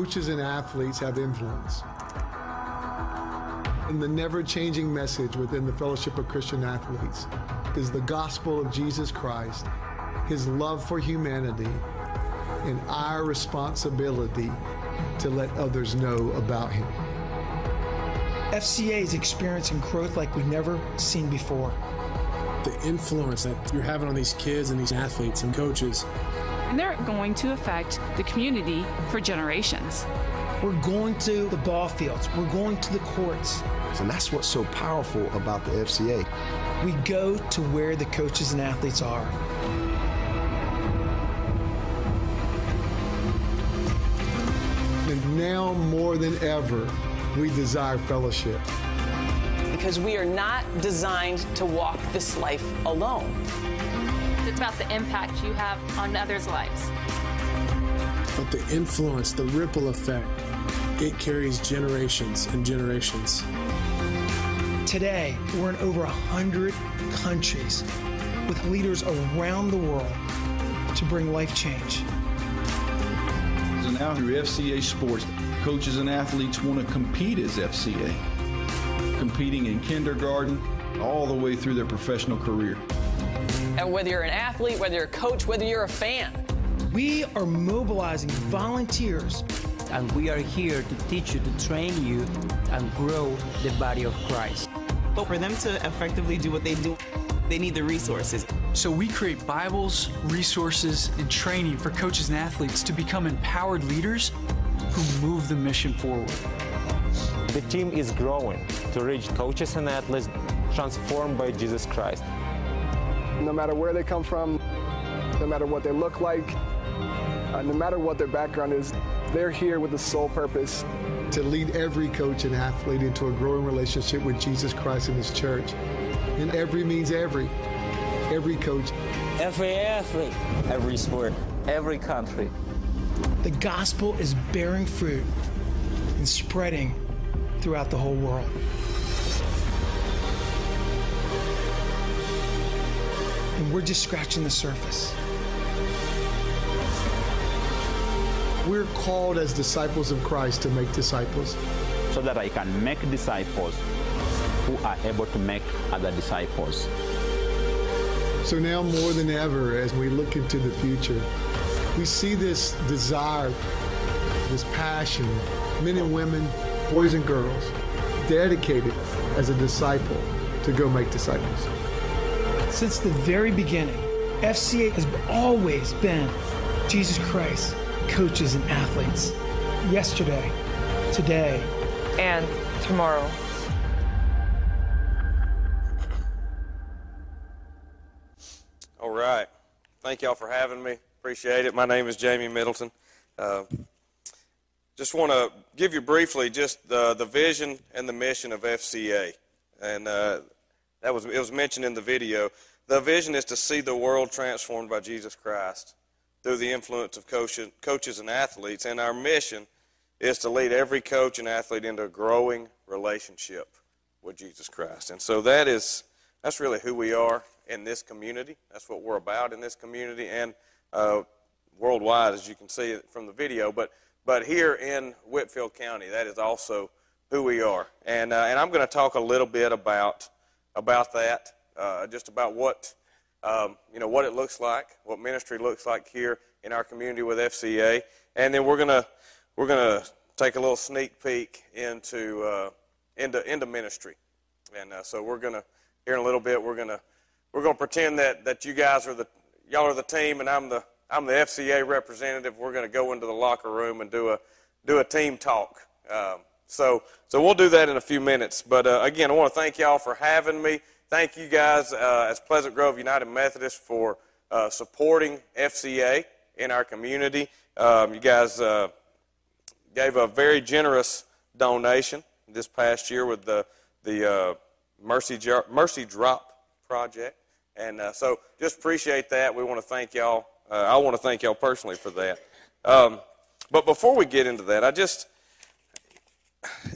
coaches and athletes have influence. And the never changing message within the Fellowship of Christian Athletes is the gospel of Jesus Christ, his love for humanity, and our responsibility to let others know about him. FCA is experiencing growth like we've never seen before. The influence that you're having on these kids and these athletes and coaches. And they're going to affect the community for generations. We're going to the ball fields, we're going to the courts. And that's what's so powerful about the FCA. We go to where the coaches and athletes are. And now more than ever, we desire fellowship. Because we are not designed to walk this life alone. It's about the impact you have on others' lives. But the influence, the ripple effect, it carries generations and generations. Today, we're in over 100 countries with leaders around the world to bring life change. And now through FCA Sports, coaches and athletes want to compete as FCA, competing in kindergarten all the way through their professional career. And whether you're an athlete, whether you're a coach, whether you're a fan, we are mobilizing volunteers. And we are here to teach you, to train you, and grow the body of Christ. But for them to effectively do what they do, they need the resources. So we create Bibles, resources, and training for coaches and athletes to become empowered leaders who move the mission forward. The team is growing to reach coaches and athletes transformed by Jesus Christ. No matter where they come from, no matter what they look like, uh, no matter what their background is, they're here with the sole purpose to lead every coach and athlete into a growing relationship with Jesus Christ and His church. And every means every. Every coach. Every athlete. Every sport. Every country. The gospel is bearing fruit and spreading throughout the whole world. And we're just scratching the surface. We're called as disciples of Christ to make disciples. So that I can make disciples who are able to make other disciples. So now more than ever, as we look into the future, we see this desire, this passion, men and women, boys and girls, dedicated as a disciple to go make disciples. Since the very beginning, FCA has always been Jesus Christ, coaches and athletes. Yesterday, today, and tomorrow. All right. Thank y'all for having me. Appreciate it. My name is Jamie Middleton. Uh, just want to give you briefly just the, the vision and the mission of FCA. And uh, that was, it was mentioned in the video. The vision is to see the world transformed by Jesus Christ through the influence of coaches and athletes. And our mission is to lead every coach and athlete into a growing relationship with Jesus Christ. And so that is, that's really who we are in this community. That's what we're about in this community and uh, worldwide, as you can see from the video. But, but here in Whitfield County, that is also who we are. And, uh, and I'm going to talk a little bit about, about that, uh, just about what, um, you know, what it looks like, what ministry looks like here in our community with FCA. And then we're to, we're to take a little sneak peek into, uh, into, into ministry. And uh, so we're to, here in a little bit, we're to we're to pretend that, that you guys are the y'all are the team and I'm the I'm the FCA representative. We're going to go into the locker room and do a do a team talk. Um, so so we'll do that in a few minutes. But uh, again, I want to thank y'all for having me. Thank you guys uh, as Pleasant Grove United Methodist for uh, supporting FCA in our community. Um, you guys uh, gave a very generous donation this past year with the the uh, Mercy Mercy Drop project. And uh, so just appreciate that. We want to thank y'all. I want to thank y'all personally for that. Um, but before we get into that, I just,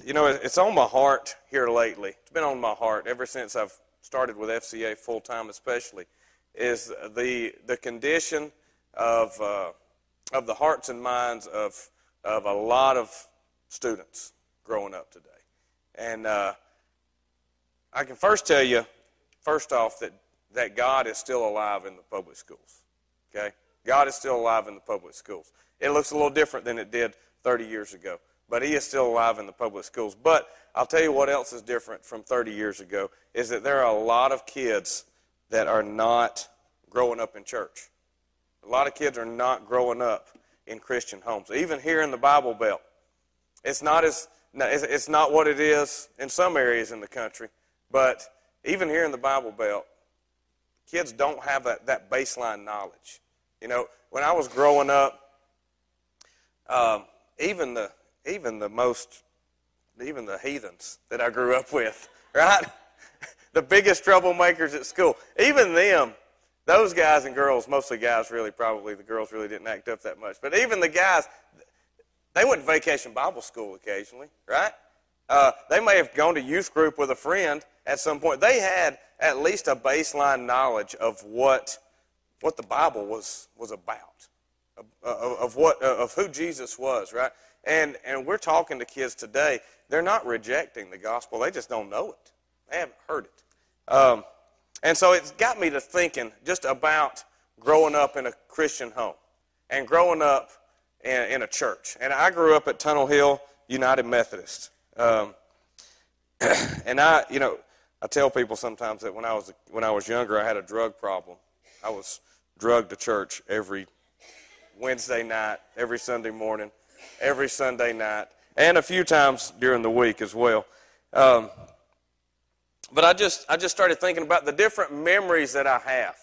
you know, it's on my heart here lately. It's been on my heart ever since I've started with FCA full time, especially, is the the condition of uh, of the hearts and minds of of a lot of students growing up today. And uh, I can first tell you, first off, that, that God is still alive in the public schools. Okay? God is still alive in the public schools. It looks a little different than it did 30 years ago, but He is still alive in the public schools. But I'll tell you what else is different from 30 years ago is that there are a lot of kids that are not growing up in church. A lot of kids are not growing up in Christian homes. Even here in the Bible Belt, it's not as it's not what it is in some areas in the country, but even here in the Bible Belt, kids don't have that, that baseline knowledge. You know, when I was growing up, um, even the even the most even the heathens that I grew up with, right? the biggest troublemakers at school, even them, those guys and girls, mostly guys, really, probably the girls really didn't act up that much, but even the guys, they went to vacation Bible school occasionally, right? Uh, they may have gone to youth group with a friend at some point. They had at least a baseline knowledge of what what the Bible was was about, of, of what of who Jesus was, right? And and we're talking to kids today. They're not rejecting the gospel. They just don't know it. They haven't heard it. Um, and so it's got me to thinking just about growing up in a Christian home and growing up in, in a church. And I grew up at Tunnel Hill United Methodist. Um, and I, you know, I tell people sometimes that when I was when I was younger, I had a drug problem. I was drugged to church every Wednesday night, every Sunday morning, every Sunday night, and a few times during the week as well. Um, but I just, I just started thinking about the different memories that I have.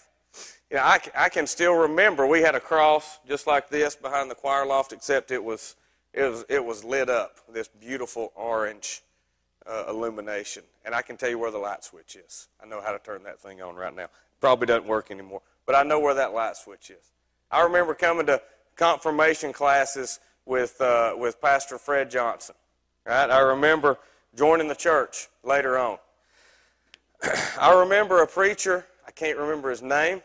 You know, I, I can still remember we had a cross just like this behind the choir loft, except it was, it was, it was lit up, this beautiful orange uh, illumination. And I can tell you where the light switch is. I know how to turn that thing on right now. Probably doesn't work anymore, but I know where that light switch is. I remember coming to confirmation classes with, uh, with Pastor Fred Johnson. Right? I remember joining the church later on. I remember a preacher, I can't remember his name,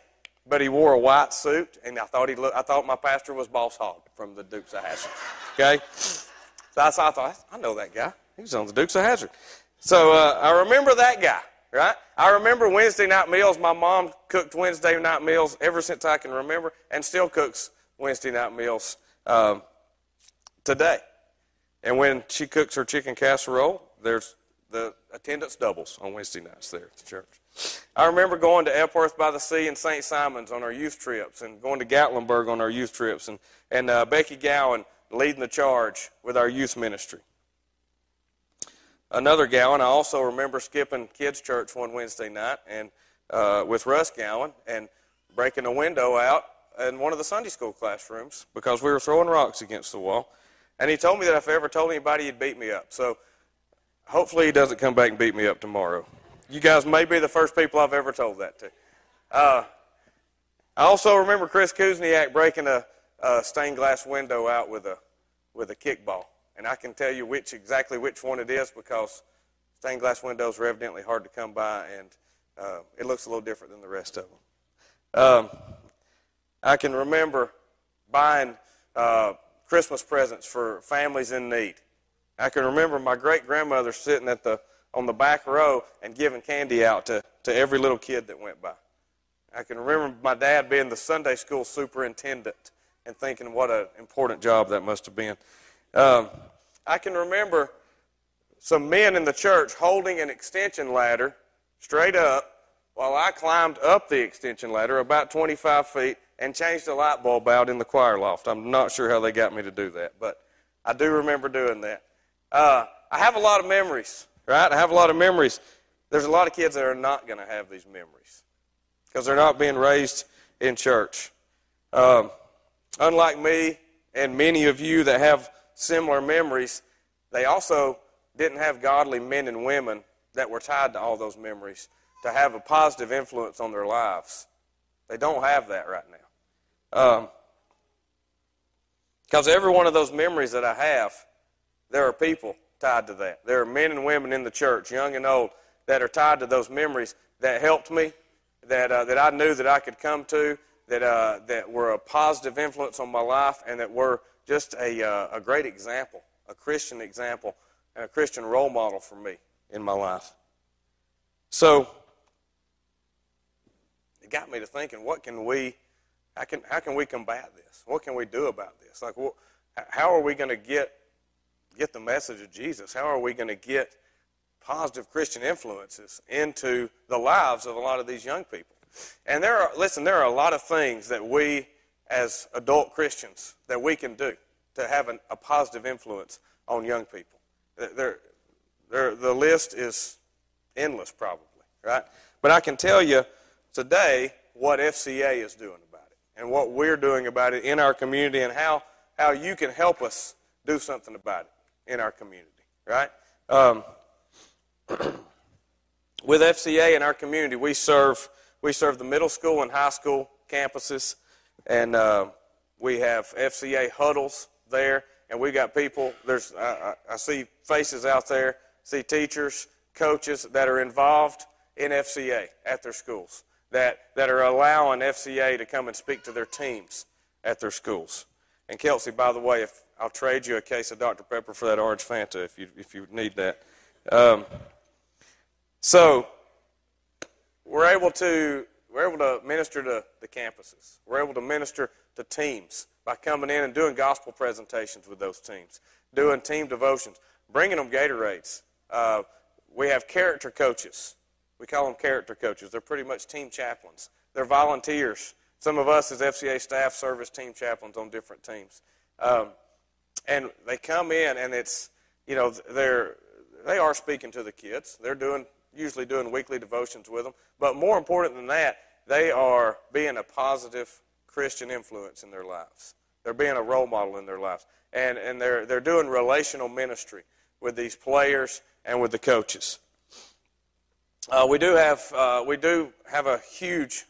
but he wore a white suit, and I thought he looked, I thought my pastor was Boss Hogg from the Dukes of Hazzard. Okay? So I, I thought, I know that guy. He was on the Dukes of Hazzard. So uh, I remember that guy, right? I remember Wednesday night meals. My mom cooked Wednesday night meals ever since I can remember, and still cooks Wednesday night meals um, today. And when she cooks her chicken casserole, there's the attendance doubles on Wednesday nights there at the church. I remember going to Epworth by the Sea and St. Simons on our youth trips and going to Gatlinburg on our youth trips and, and uh, Becky Gowan leading the charge with our youth ministry. Another Gowan, I also remember skipping kids' church one Wednesday night and uh, with Russ Gowan and breaking a window out in one of the Sunday school classrooms because we were throwing rocks against the wall. And he told me that if I ever told anybody, he'd beat me up. So Hopefully, he doesn't come back and beat me up tomorrow. You guys may be the first people I've ever told that to. Uh, I also remember Chris Kuzniak breaking a, a, stained glass window out with a with a kickball, and I can tell you which exactly which one it is because stained glass windows are evidently hard to come by, and uh, it looks a little different than the rest of them. Um, I can remember buying uh, Christmas presents for families in need. I can remember my great grandmother sitting at the on the back row and giving candy out to, to every little kid that went by. I can remember my dad being the Sunday school superintendent and thinking what an important job that must have been. Um, I can remember some men in the church holding an extension ladder straight up while I climbed up the extension ladder about 25 feet and changed a light bulb out in the choir loft. I'm not sure how they got me to do that, but I do remember doing that. Uh, I have a lot of memories, right? I have a lot of memories. There's a lot of kids that are not going to have these memories because they're not being raised in church. Um, unlike me and many of you that have similar memories, they also didn't have godly men and women that were tied to all those memories to have a positive influence on their lives. They don't have that right now. Because um, every one of those memories that I have there are people tied to that. There are men and women in the church, young and old, that are tied to those memories that helped me, that, uh, that I knew that I could come to, that, uh, that were a positive influence on my life, and that were just a, uh, a great example, a Christian example, and a Christian role model for me in my life. So it got me to thinking, what can we, how can, how can we combat this? What can we do about this? Like, how are we going to get, get the message of Jesus? How are we going to get positive Christian influences into the lives of a lot of these young people? And there are, listen, there are a lot of things that we as adult Christians that we can do to have an, a positive influence on young people. They're, they're, the list is endless, probably, right? But I can tell you today what FCA is doing about it and what we're doing about it in our community and how, how you can help us do something about it in our community, right? Um, with FCA in our community, we serve, we serve the middle school and high school campuses, and uh, we have FCA huddles there, and we've got people. There's I, I see faces out there, see teachers, coaches that are involved in FCA at their schools that, that are allowing FCA to come and speak to their teams at their schools. And Kelsey, by the way, if I'll trade you a case of Dr. Pepper for that orange Fanta if you if you need that. Um, so we're able to we're able to minister to the campuses. We're able to minister to teams by coming in and doing gospel presentations with those teams, doing team devotions, bringing them Gatorades. Uh, we have character coaches we call them character coaches. They're pretty much team chaplains. They're volunteers. Some of us as FCA staff serve as team chaplains on different teams. Um, and they come in and it's, you know, they're, they are speaking to the kids. They're doing, usually doing weekly devotions with them. But more important than that, they are being a positive Christian influence in their lives. They're being a role model in their lives. And, and they're, they're doing relational ministry with these players and with the coaches. Uh, we do have uh, we do have a huge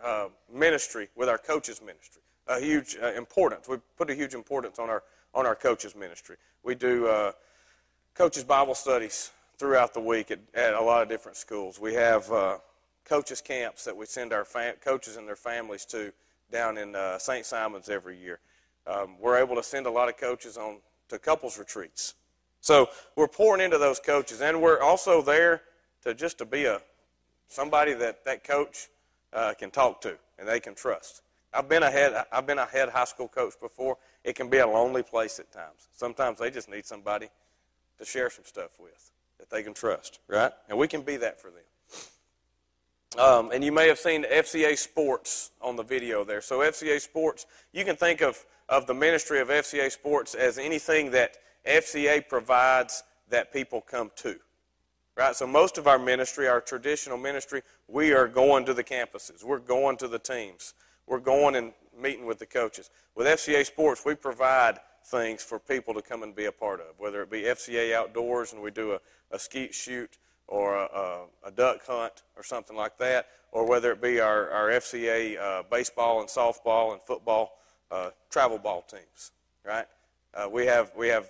uh, ministry with our coaches ministry. A huge uh, importance. We put a huge importance on our on our coaches ministry. We do uh, coaches Bible studies throughout the week at, at, a lot of different schools. We have uh, coaches camps that we send our fam- coaches and their families to down in St. Simon's every year. Um, we're able to send a lot of coaches on to couples retreats. So we're pouring into those coaches, and we're also there to just to be a somebody that that coach uh, can talk to and they can trust. I've been a head I've been a head high school coach before. It can be a lonely place at times. Sometimes they just need somebody to share some stuff with that they can trust, right? And we can be that for them. Um, and you may have seen FCA Sports on the video there. So FCA Sports, you can think of, of the ministry of FCA Sports as anything that FCA provides that people come to. Right? So most of our ministry, our traditional ministry, we are going to the campuses. We're going to the teams. We're going and meeting with the coaches. With FCA Sports, we provide things for people to come and be a part of, whether it be FCA Outdoors and we do a, a skeet shoot or a, a, a, duck hunt or something like that, or whether it be our, our FCA uh, baseball and softball and football uh, travel ball teams, right? Uh, we have we have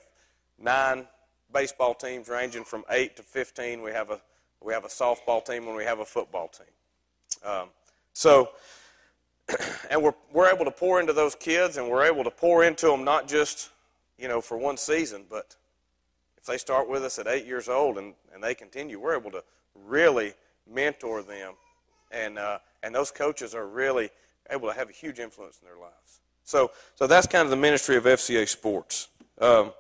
nine baseball teams ranging from 8 to 15. We have a, we have a softball team and we have a football team. Um, so, and we're, we're able to pour into those kids and we're able to pour into them not just, you know, for one season, but if they start with us at eight years old and, and they continue, we're able to really mentor them. And, uh, and those coaches are really able to have a huge influence in their lives. So, so that's kind of the ministry of FCA Sports. Um,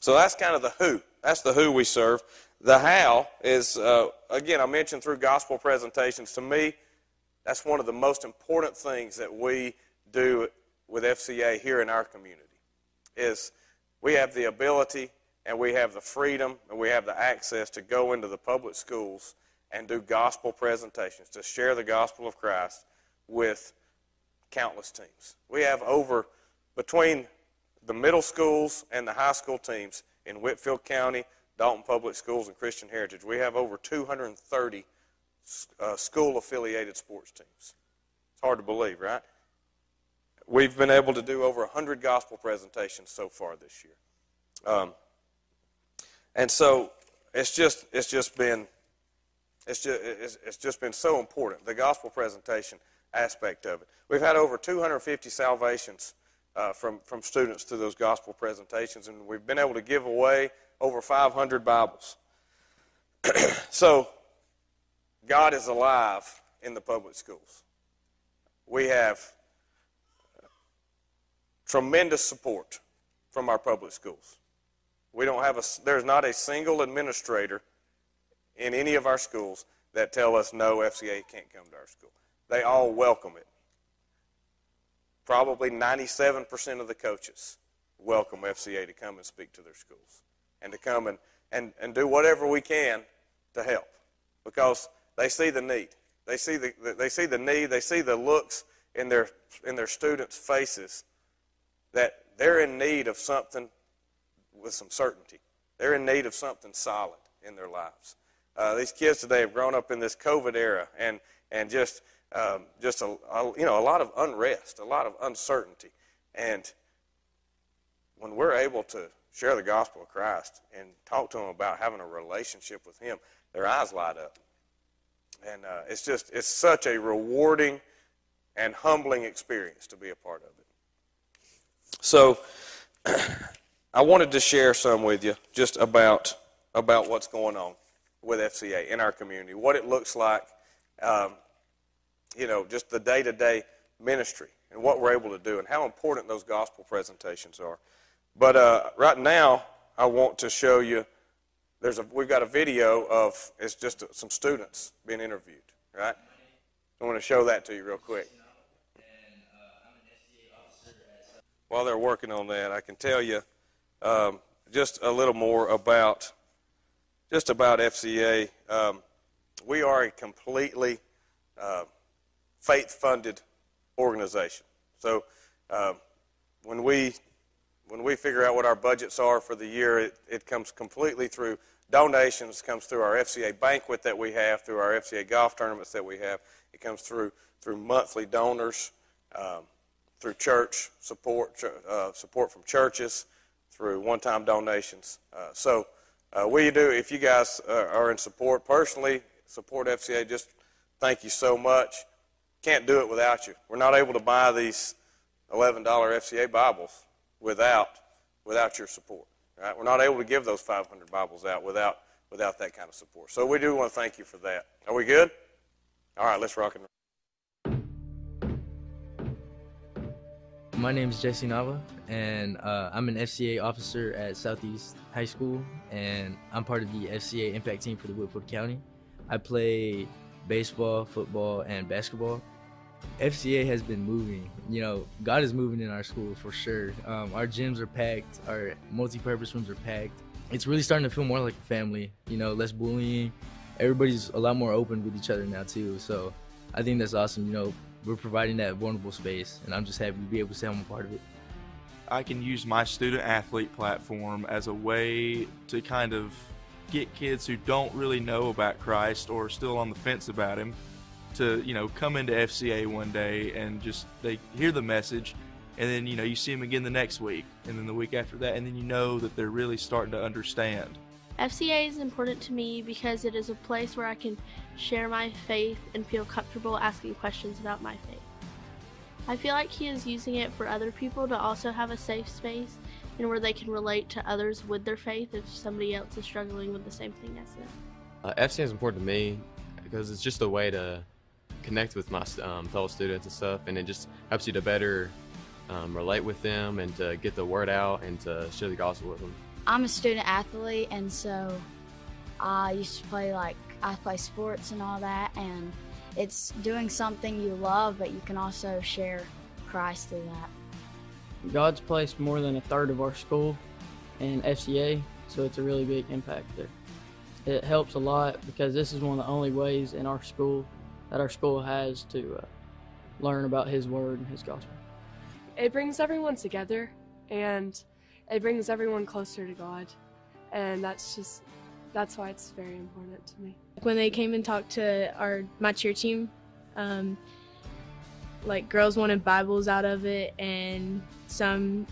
so that's kind of the who. That's the who we serve. The how is, uh, again, I mentioned through gospel presentations. To me, that's one of the most important things that we do with FCA here in our community is we have the ability and we have the freedom and we have the access to go into the public schools and do gospel presentations, to share the gospel of Christ with countless teams. We have over, between the middle schools and the high school teams, in Whitfield County, Dalton Public Schools, and Christian Heritage. We have over 230 uh, school affiliated sports teams. It's hard to believe, right? We've been able to do over 100 gospel presentations so far this year. Um, and so it's just, it's just been it's just, it's, it's just been so important, the gospel presentation aspect of it. We've had over 250 salvations uh, from, from students to those gospel presentations, and we've been able to give away over 500 Bibles. so, God is alive in the public schools. We have tremendous support from our public schools. We don't have a, there's not a single administrator in any of our schools that tell us no, FCA can't come to our school. They all welcome it. Probably 97% of the coaches welcome FCA to come and speak to their schools and to come and, and, and do whatever we can to help because they see the need. They see the, they see the need, they see the looks in their, in their students' faces that they're in need of something with some certainty. They're in need of something solid in their lives. Uh, these kids today have grown up in this COVID era and, and just, um, just a, a, you know, a lot of unrest, a lot of uncertainty. And when we're able to share the gospel of Christ and talk to them about having a relationship with Him, their eyes light up. And uh, it's just, it's such a rewarding and humbling experience to be a part of it. So, I wanted to share some with you just about, about what's going on with FCA in our community, what it looks like, um, you know, just the day to day ministry and what we're able to do and how important those gospel presentations are. But uh, right now, I want to show you. There's a we've got a video of it's just some students being interviewed. Right. I want to show that to you real quick. While they're working on that, I can tell you um, just a little more about just about FCA. Um, we are a completely uh, faith-funded organization. So uh, when we when we figure out what our budgets are for the year, it, it comes completely through donations, comes through our FCA banquet that we have, through our FCA golf tournaments that we have. It comes through through monthly donors, um, through church support, uh, support from churches, through one-time donations. Uh, so uh, we do. If you guys uh, are in support personally, support FCA. Just thank you so much. Can't do it without you. We're not able to buy these $11 FCA Bibles without without your support. Right? We're not able to give those 500 Bibles out without without that kind of support. So we do want to thank you for that. Are we good? All right, let's rock and roll. My name is Jesse Nava, and uh, I'm an FCA officer at Southeast High School, and I'm part of the FCA impact team for the Woodford County. I play baseball, football, and basketball. FCA has been moving. You know, God is moving in our school for sure. Um, our gyms are packed, our multi-purpose rooms are packed. It's really starting to feel more like a family. You know, less bullying. Everybody's a lot more open with each other now too. So I think that's awesome. You know, we're providing that vulnerable space, and I'm just happy to be able to say I'm a part of it. I can use my student athlete platform as a way to kind of get kids who don't really know about Christ or still on the fence about him to, you know, come into FCA one day and just they hear the message and then, you know, you see them again the next week and then the week after that and then you know that they're really starting to understand. FCA is important to me because it is a place where I can share my faith and feel comfortable asking questions about my faith. I feel like he is using it for other people to also have a safe space and where they can relate to others with their faith if somebody else is struggling with the same thing as them. Uh, FCA is important to me because it's just a way to connect with my um, fellow students and stuff, and it just helps you to better um, relate with them and to get the word out and to share the gospel with them. I'm a student athlete, and so I used to play like I play sports and all that, and it's doing something you love, but you can also share Christ through that. God's placed more than a third of our school in FCA, so it's a really big impact there. It helps a lot because this is one of the only ways in our school that our school has to uh, learn about His Word and His Gospel. It brings everyone together and it brings everyone closer to God. And that's just, that's why it's very important to me. When they came and talked to our my cheer team, um, like girls wanted Bibles out of it, and some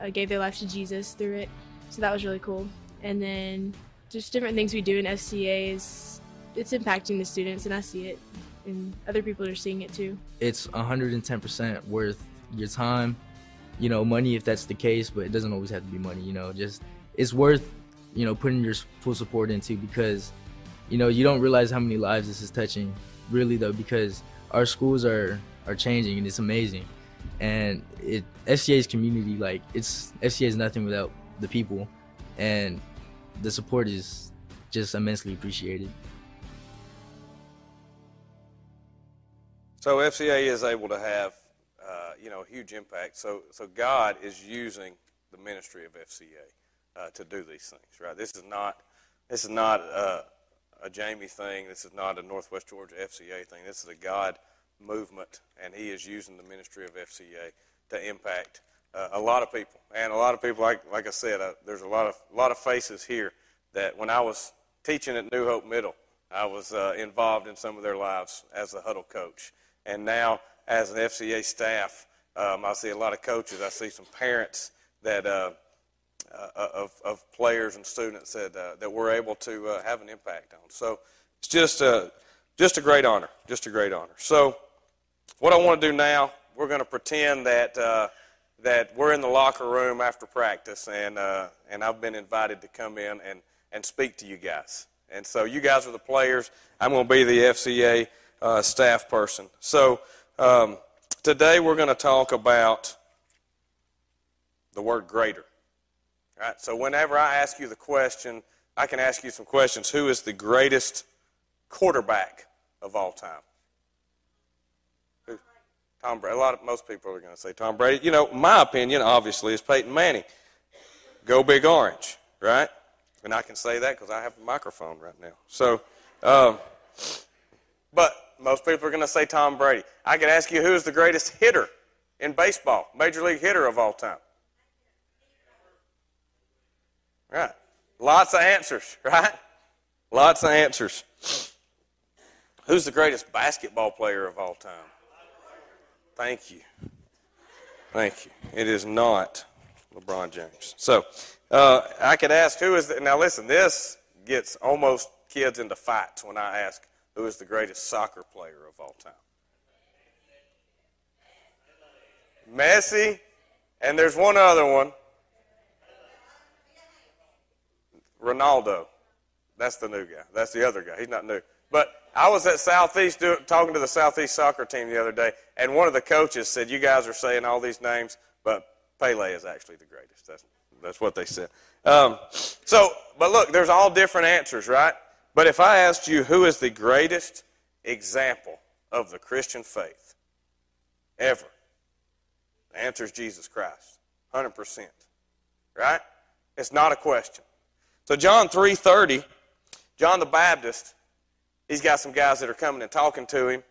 uh, gave their life to Jesus through it. So that was really cool. And then just different things we do in FCA is it's impacting the students, and I see it, and other people are seeing it too. It's 110% worth your time you know, money if that's the case, but it doesn't always have to be money. You know, just it's worth, you know, putting your full support into because, you know, you don't realize how many lives this is touching, really though, because our schools are are changing and it's amazing, and it FCA's community like it's FCA is nothing without the people, and the support is just immensely appreciated. So FCA is able to have, uh, you know, a huge impact. So, so God is using the ministry of FCA uh, to do these things, right? This is not, this is not a, a Jamie thing. This is not a Northwest Georgia FCA thing. This is a God movement, and He is using the ministry of FCA to impact uh, a lot of people. And a lot of people, like like I said, uh, there's a lot of a lot of faces here that when I was teaching at New Hope Middle, I was uh, involved in some of their lives as a huddle coach. And now, as an FCA staff, um, I see a lot of coaches. I see some parents that uh, uh, of, of players and students that uh, that we're able to uh, have an impact on. So it's just a just a great honor, just a great honor. So what I want to do now, we're going to pretend that uh, that we're in the locker room after practice, and uh, and I've been invited to come in and and speak to you guys. And so you guys are the players. I'm going to be the FCA uh, staff person. So um, today we're going to talk about the word greater. All right? So whenever I ask you the question, I can ask you some questions. Who is the greatest quarterback of all time? Tom Brady. A lot of most people are going to say Tom Brady. You know, my opinion, obviously, is Peyton Manning. Go Big Orange, right? And I can say that because I have a microphone right now. So, um, but most people are going to say Tom Brady. I could ask you who is the greatest hitter in baseball, major league hitter of all time. Right. Lots of answers, right? Lots of answers. Who's the greatest basketball player of all time? Thank you. Thank you. It is not LeBron James. So, uh, I could ask who is the, now listen, this gets almost kids into fights when I ask who is the greatest soccer player of all time. Messi, and there's one other one. Ronaldo. That's the new guy. That's the other guy. He's not new. But I was at Southeast do, talking to the Southeast soccer team the other day, and one of the coaches said, "You guys are saying all these names, but Pele is actually the greatest." That's that's what they said. Um, so, but look, there's all different answers, right? But if I asked you who is the greatest example of the Christian faith ever, the answer is Jesus Christ, 100%. Right? It's not a question. So John 3:30, John the Baptist, he's got some guys that are coming and talking to him.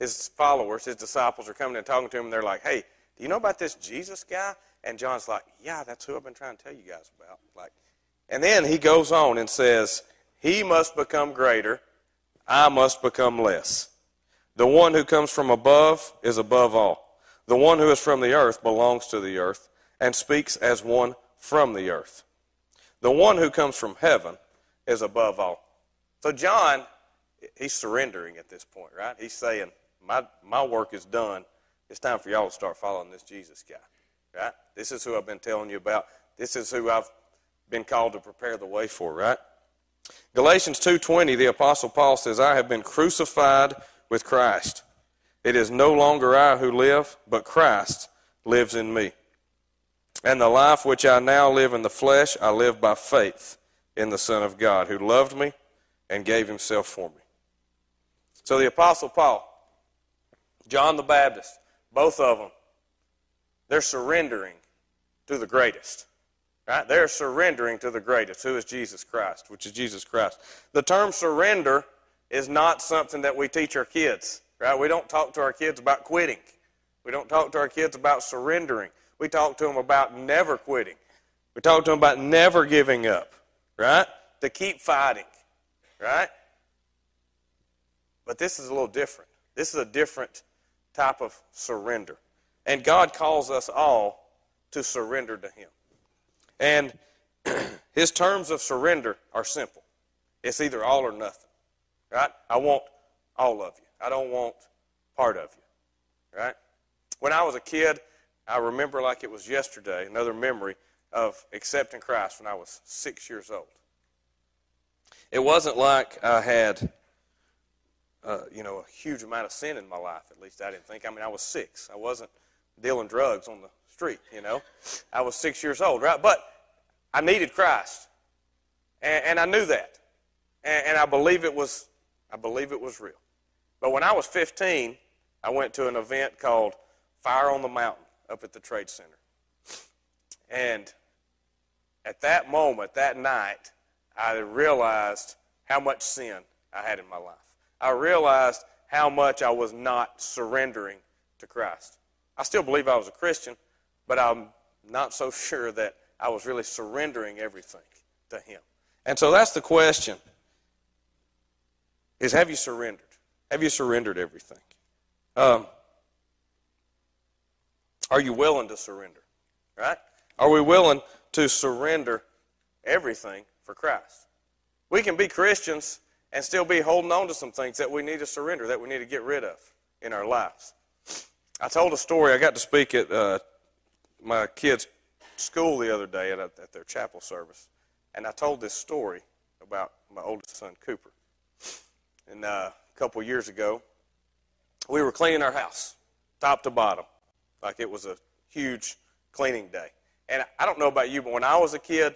His followers, his disciples are coming and talking to him, and they're like, "Hey, do you know about this Jesus guy?" And John's like, "Yeah, that's who I've been trying to tell you guys about." Like, and then he goes on and says, "He must become greater, I must become less. The one who comes from above is above all. The one who is from the earth belongs to the earth and speaks as one from the earth. The one who comes from heaven is above all." So John, he's surrendering at this point, right? He's saying, "My my work is done. It's time for y'all to start following this Jesus guy." right? This is who I've been telling you about. This is who I've been called to prepare the way for, right? Galatians 2:20 the apostle Paul says, "I have been crucified with Christ. It is no longer I who live, but Christ lives in me. And the life which I now live in the flesh, I live by faith in the Son of God, who loved me and gave himself for me." So the apostle Paul, John the Baptist, both of them they're surrendering to the greatest. Right? They're surrendering to the greatest, who is Jesus Christ, which is Jesus Christ. The term surrender is not something that we teach our kids. Right? We don't talk to our kids about quitting. We don't talk to our kids about surrendering. We talk to them about never quitting. We talk to them about never giving up. Right? To keep fighting. Right? But this is a little different. This is a different type of surrender. And God calls us all to surrender to Him. And His terms of surrender are simple it's either all or nothing. Right? I want all of you, I don't want part of you. Right? When I was a kid, I remember like it was yesterday, another memory of accepting Christ when I was six years old. It wasn't like I had, uh, you know, a huge amount of sin in my life. At least I didn't think. I mean, I was six. I wasn't dealing drugs on the street. You know, I was six years old, right? But I needed Christ, and, and I knew that, and, and I believe it was. I believe it was real. But when I was 15, I went to an event called Fire on the Mountain up at the Trade Center. And at that moment, that night, I realized how much sin I had in my life. I realized how much I was not surrendering to Christ. I still believe I was a Christian, but I'm not so sure that I was really surrendering everything to Him. And so that's the question is have you surrendered? Have you surrendered everything? Um, are you willing to surrender? Right? Are we willing to surrender everything for Christ? We can be Christians and still be holding on to some things that we need to surrender, that we need to get rid of in our lives. I told a story. I got to speak at uh, my kids' school the other day at, at their chapel service, and I told this story about my oldest son, Cooper. And uh, a couple years ago, we were cleaning our house, top to bottom, like it was a huge cleaning day. And I don't know about you, but when I was a kid,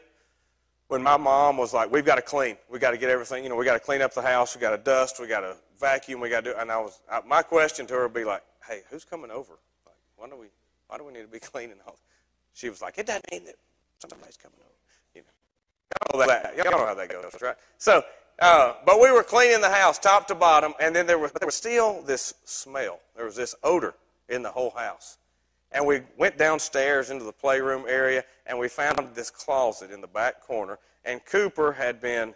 when my mom was like, "We've got to clean, we got to get everything, you know, we got to clean up the house, we got to dust, we got to vacuum, we got to do," and I was, I, my question to her would be like, "Hey, who's coming over? Like, why do we, why do we need to be cleaning all?" She was like, "It doesn't mean that somebody's coming over." You know, y'all know that, y'all know how that goes, right? So, uh, but we were cleaning the house top to bottom, and then there was there was still this smell. There was this odor in the whole house. And we went downstairs into the playroom area and we found this closet in the back corner. And Cooper had been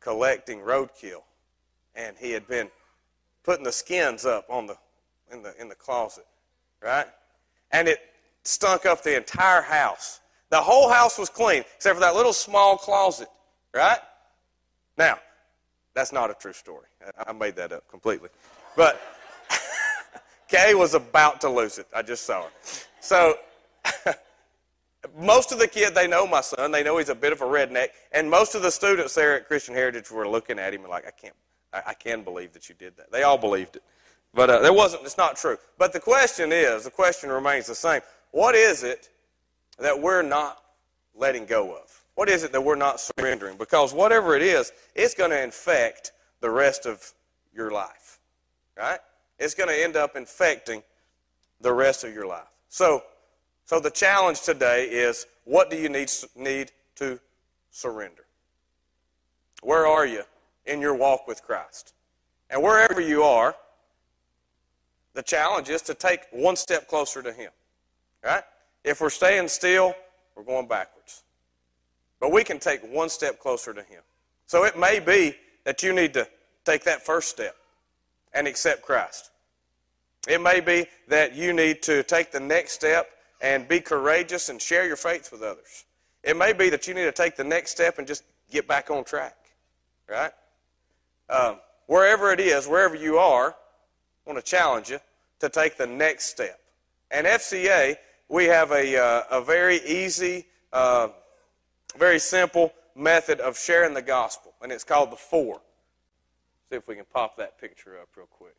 collecting roadkill. And he had been putting the skins up on the in the in the closet. Right? And it stunk up the entire house. The whole house was clean, except for that little small closet. Right? Now, that's not a true story. I made that up completely. But Kay was about to lose it. I just saw her. So, most of the kid, they know my son. They know he's a bit of a redneck. And most of the students there at Christian Heritage were looking at him and like, I can't, I, I can believe that you did that. They all believed it. But uh, there wasn't, it's not true. But the question is, the question remains the same. What is it that we're not letting go of? What is it that we're not surrendering? Because whatever it is, it's going to infect the rest of your life. Right? It's going to end up infecting the rest of your life. So, so the challenge today is what do you need, need to surrender? Where are you in your walk with Christ? And wherever you are, the challenge is to take one step closer to Him. Right? If we're staying still, we're going backwards. But we can take one step closer to Him. So it may be that you need to take that first step and accept Christ. It may be that you need to take the next step and be courageous and share your faith with others. It may be that you need to take the next step and just get back on track, right? Um, wherever it is, wherever you are, I want to challenge you to take the next step. And FCA, we have a, uh, a very easy, uh, very simple method of sharing the gospel, and it's called the four. See if we can pop that picture up real quick.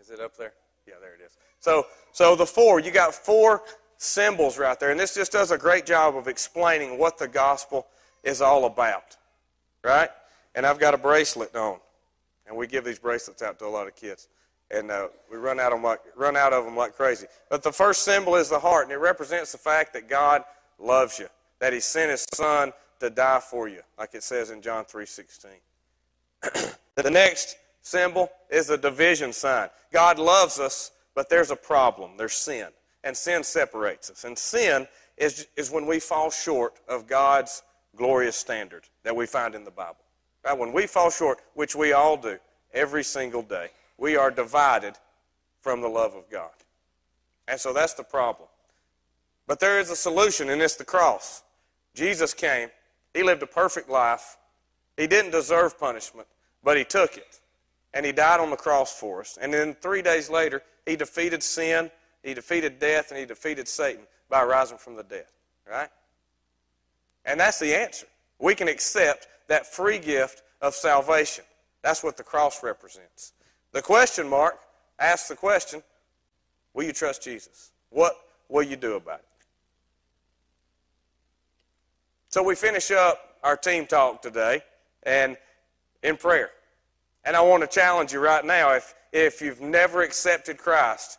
Is it up there? Yeah, there it is. So, so the four, you got four symbols right there, and this just does a great job of explaining what the gospel is all about, right? And I've got a bracelet on, and we give these bracelets out to a lot of kids, and uh, we run out of them like run out of them like crazy. But the first symbol is the heart, and it represents the fact that God loves you, that He sent His Son to die for you, like it says in John three sixteen. the next symbol is a division sign. God loves us, but there's a problem. There's sin. And sin separates us. And sin is, is when we fall short of God's glorious standard that we find in the Bible. Right? When we fall short, which we all do every single day, we are divided from the love of God. And so that's the problem. But there is a solution, and it's the cross. Jesus came. He lived a perfect life. He didn't deserve punishment, but he took it and he died on the cross for us. And then three days later, he defeated sin He defeated death and he defeated Satan by rising from the dead. Right? And that's the answer. We can accept that free gift of salvation. That's what the cross represents. The question mark asks the question Will you trust Jesus? What will you do about it? So we finish up our team talk today and in prayer. And I want to challenge you right now if, if you've never accepted Christ,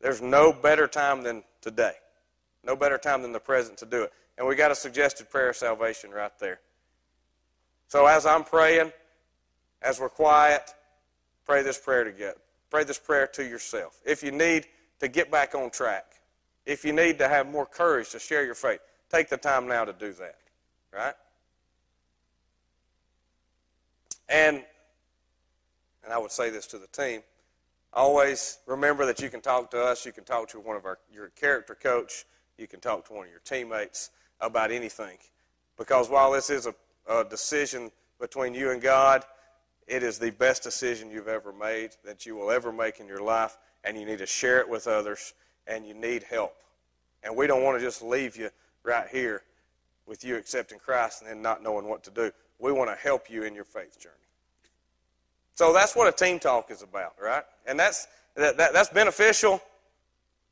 there's no better time than today. No better time than the present to do it. And we got a suggested prayer of salvation right there. So as I'm praying, as we're quiet, pray this prayer together. Pray this prayer to yourself. If you need to get back on track, if you need to have more courage to share your faith, take the time now to do that. Right? And and I would say this to the team, always remember that you can talk to us, you can talk to one of our your character coach, you can talk to one of your teammates about anything. Because while this is a, a decision between you and God, it is the best decision you've ever made, that you will ever make in your life, and you need to share it with others, and you need help. And we don't want to just leave you right here with you accepting Christ and then not knowing what to do. We want to help you in your faith journey. So that's what a team talk is about, right? And that's, that, that, that's beneficial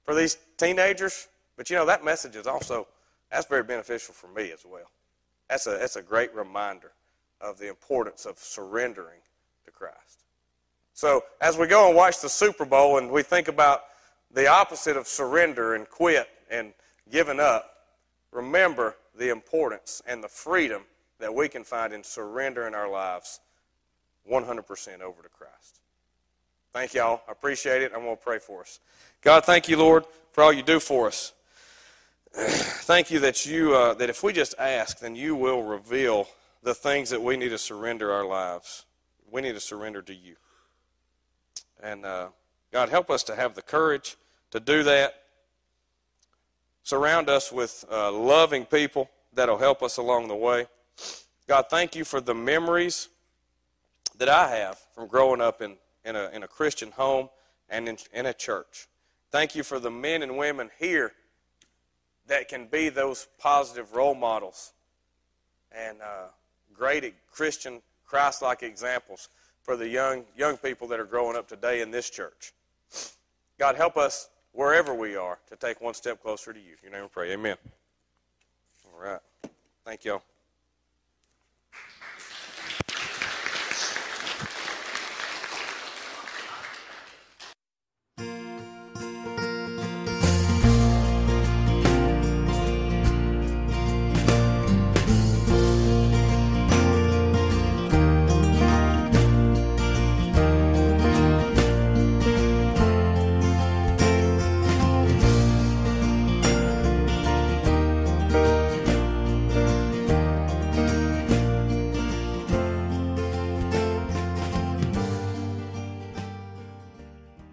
for these teenagers, but you know, that message is also that's very beneficial for me as well. That's a, that's a great reminder of the importance of surrendering to Christ. So, as we go and watch the Super Bowl and we think about the opposite of surrender and quit and giving up, remember the importance and the freedom that we can find in surrendering our lives 100% over to Christ. Thank y'all. I appreciate it. I'm going to pray for us. God, thank you, Lord, for all you do for us. thank you that you uh, that if we just ask, then you will reveal the things that we need to surrender our lives. We need to surrender to you. And uh, God, help us to have the courage to do that. Surround us with uh, loving people that'll help us along the way. God, thank you for the memories that I have from growing up in, in, a, in a Christian home and in, in a church. Thank you for the men and women here that can be those positive role models and uh, great Christian, Christ like examples for the young, young people that are growing up today in this church. God, help us wherever we are to take one step closer to you. In your name we pray. Amen. All right. Thank y'all.